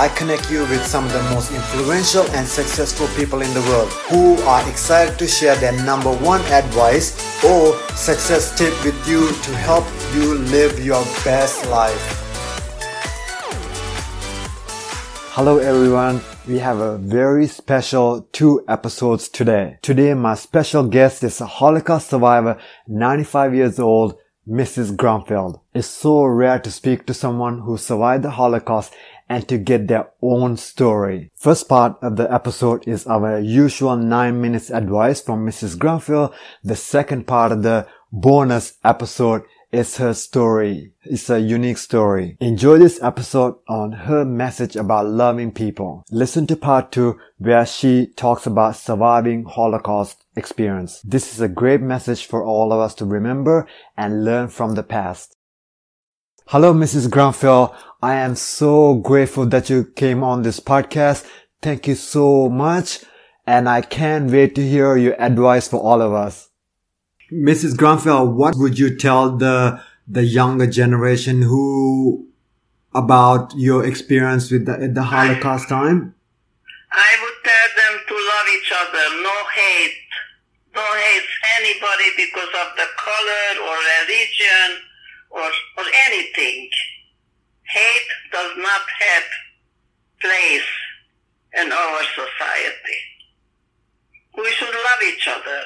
I connect you with some of the most influential and successful people in the world who are excited to share their number one advice or success tip with you to help you live your best life. Hello everyone. We have a very special two episodes today. Today my special guest is a Holocaust survivor, 95 years old, Mrs. Grunfeld. It's so rare to speak to someone who survived the Holocaust and to get their own story. First part of the episode is our usual 9 minutes advice from Mrs. Grunfeld. The second part of the bonus episode is her story. It's a unique story. Enjoy this episode on her message about loving people. Listen to part two where she talks about surviving Holocaust experience. This is a great message for all of us to remember and learn from the past. Hello, Mrs. Grunfeld. I am so grateful that you came on this podcast. Thank you so much. And I can't wait to hear your advice for all of us. Mrs. Grunfeld, what would you tell the the younger generation who about your experience with the, the Holocaust time? I would tell them to love each other, no hate. Don't hate anybody because of the color or religion or, or anything. Hate does not have place in our society. We should love each other.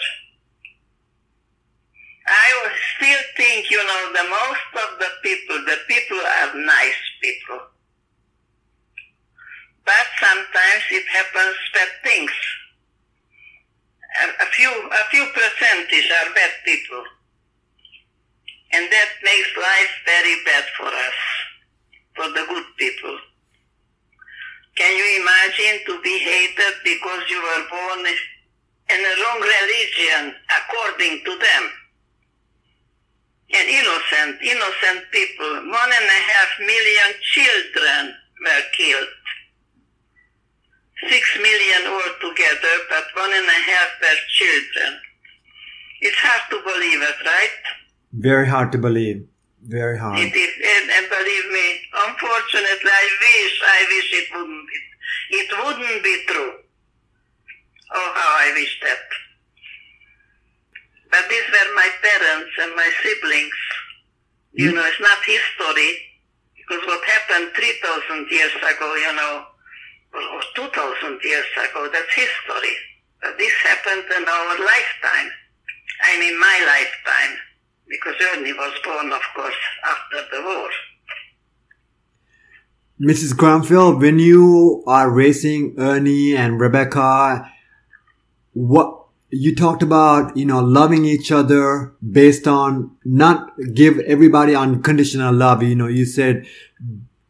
I still think, you know, the most of the people, the people are nice people. But sometimes it happens bad things. A, a few, a few percentage are bad people. And that makes life very bad for us, for the good people. Can you imagine to be hated because you were born in a wrong religion according to them? and innocent, innocent people. One and a half million children were killed. Six million altogether, but one and a half were children. It's hard to believe it, right? Very hard to believe. Very hard. It is, and, and believe me, unfortunately, I wish, I wish it wouldn't be, it wouldn't be true. Oh, how I wish that. But these were my parents and my siblings. You mm. know, it's not history, because what happened 3,000 years ago, you know, or 2,000 years ago, that's history. But this happened in our lifetime. I mean, my lifetime, because Ernie was born, of course, after the war. Mrs. Grunfeld, when you are raising Ernie and Rebecca, what you talked about, you know, loving each other based on not give everybody unconditional love. You know, you said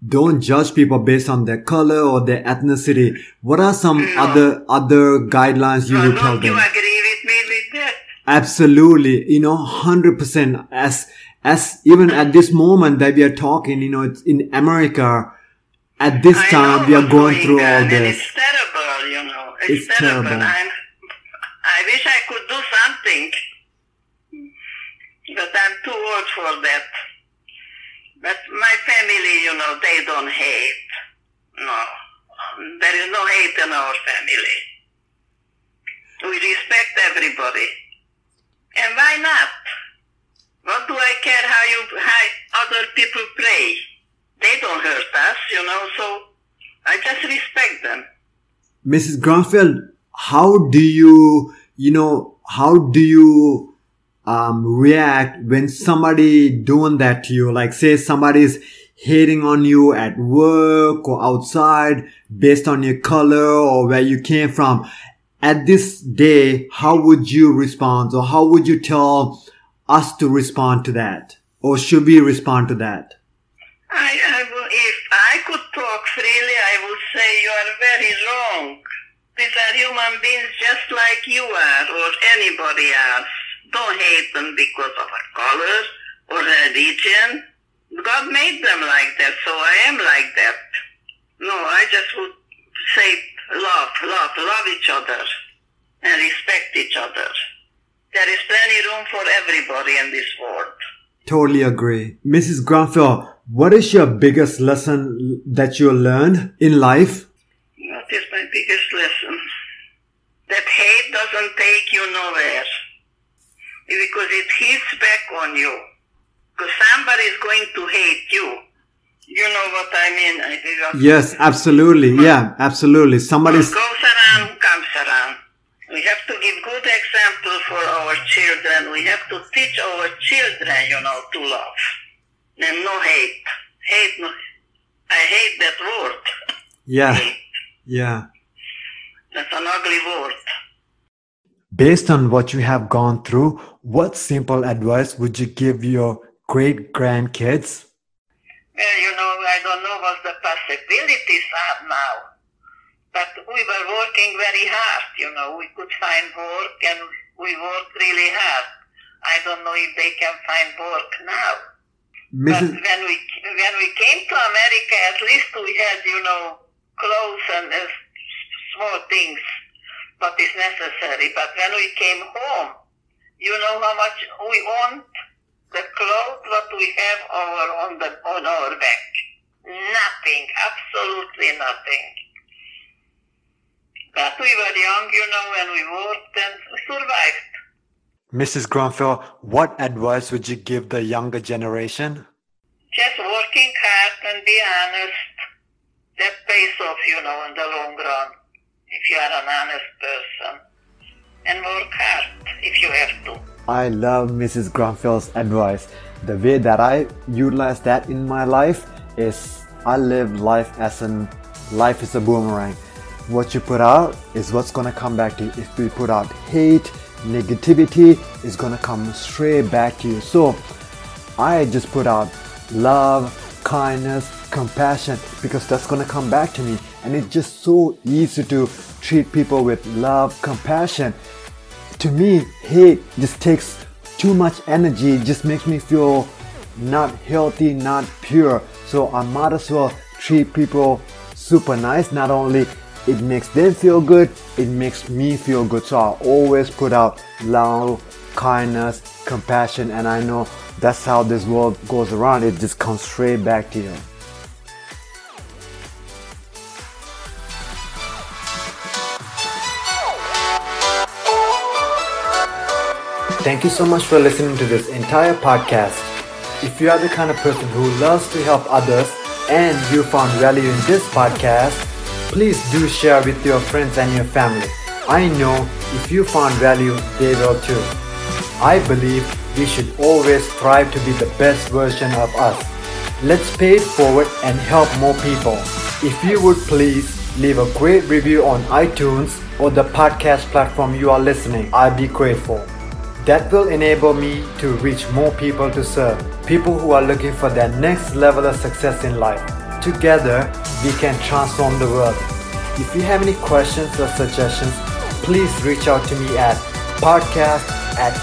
don't judge people based on their color or their ethnicity. What are some no. other other guidelines you no, would tell them? You agree with me with that? Absolutely. You know, hundred percent. As as even at this moment that we are talking, you know, it's in America. At this I time, we are going through all this. It's terrible, you know. It's, it's terrible. terrible. I'm I wish I could do something, but I'm too old for that. But my family, you know, they don't hate. No, there is no hate in our family. We respect everybody. And why not? What do I care how you how other people pray? They don't hurt us, you know, so I just respect them. Mrs. Grunfeld, how do you you know, how do you um, react when somebody doing that to you? Like say somebody's hating on you at work or outside based on your color or where you came from. At this day, how would you respond or how would you tell us to respond to that? Or should we respond to that? I, I will, if I could talk freely, I would say you are very wrong. These are human beings just like you are or anybody else. Don't hate them because of a color or religion. God made them like that, so I am like that. No, I just would say love, love, love each other and respect each other. There is plenty room for everybody in this world. Totally agree. Mrs. Grunfeld, what is your biggest lesson that you learned in life? What is my biggest lesson? That hate doesn't take you nowhere. Because it hits back on you. Because somebody is going to hate you. You know what I mean? Yes, absolutely. Yeah, absolutely. Somebody's. What goes around comes around. We have to give good example for our children. We have to teach our children, you know, to love. And no hate. Hate, no. I hate that word. Yeah. Hate. Yeah. That's an ugly word. Based on what you have gone through, what simple advice would you give your great grandkids? Well, you know, I don't know what the possibilities are now. But we were working very hard, you know. We could find work and we worked really hard. I don't know if they can find work now. But when we when we came to America, at least we had, you know, clothes and uh, small things, what is necessary. But when we came home, you know how much we want the clothes what we have over on the on our back. Nothing, absolutely nothing. But we were young, you know, and we worked and survived. Mrs. Grunfeld, what advice would you give the younger generation? Just working hard and be honest. That pays off, you know, in the long run. If you are an honest person. And work hard if you have to. I love Mrs. Grunfeld's advice. The way that I utilize that in my life is I live life as in life is a boomerang. What you put out is what's gonna come back to you. If you put out hate, negativity, is gonna come straight back to you. So I just put out love, kindness, compassion because that's gonna come back to me. And it's just so easy to treat people with love, compassion to me, hate just takes too much energy, it just makes me feel not healthy, not pure. So I might as well treat people super nice. Not only it makes them feel good, it makes me feel good. So I always put out love, kindness, compassion, and I know that's how this world goes around. It just comes straight back to you. Thank you so much for listening to this entire podcast. If you are the kind of person who loves to help others and you found value in this podcast, please do share with your friends and your family. I know if you found value, they will too. I believe we should always strive to be the best version of us. Let's pay it forward and help more people. If you would please leave a great review on iTunes or the podcast platform you are listening, I'd be grateful. That will enable me to reach more people to serve, people who are looking for their next level of success in life. Together, we can transform the world. If you have any questions or suggestions, please reach out to me at podcast at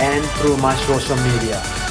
and through my social media.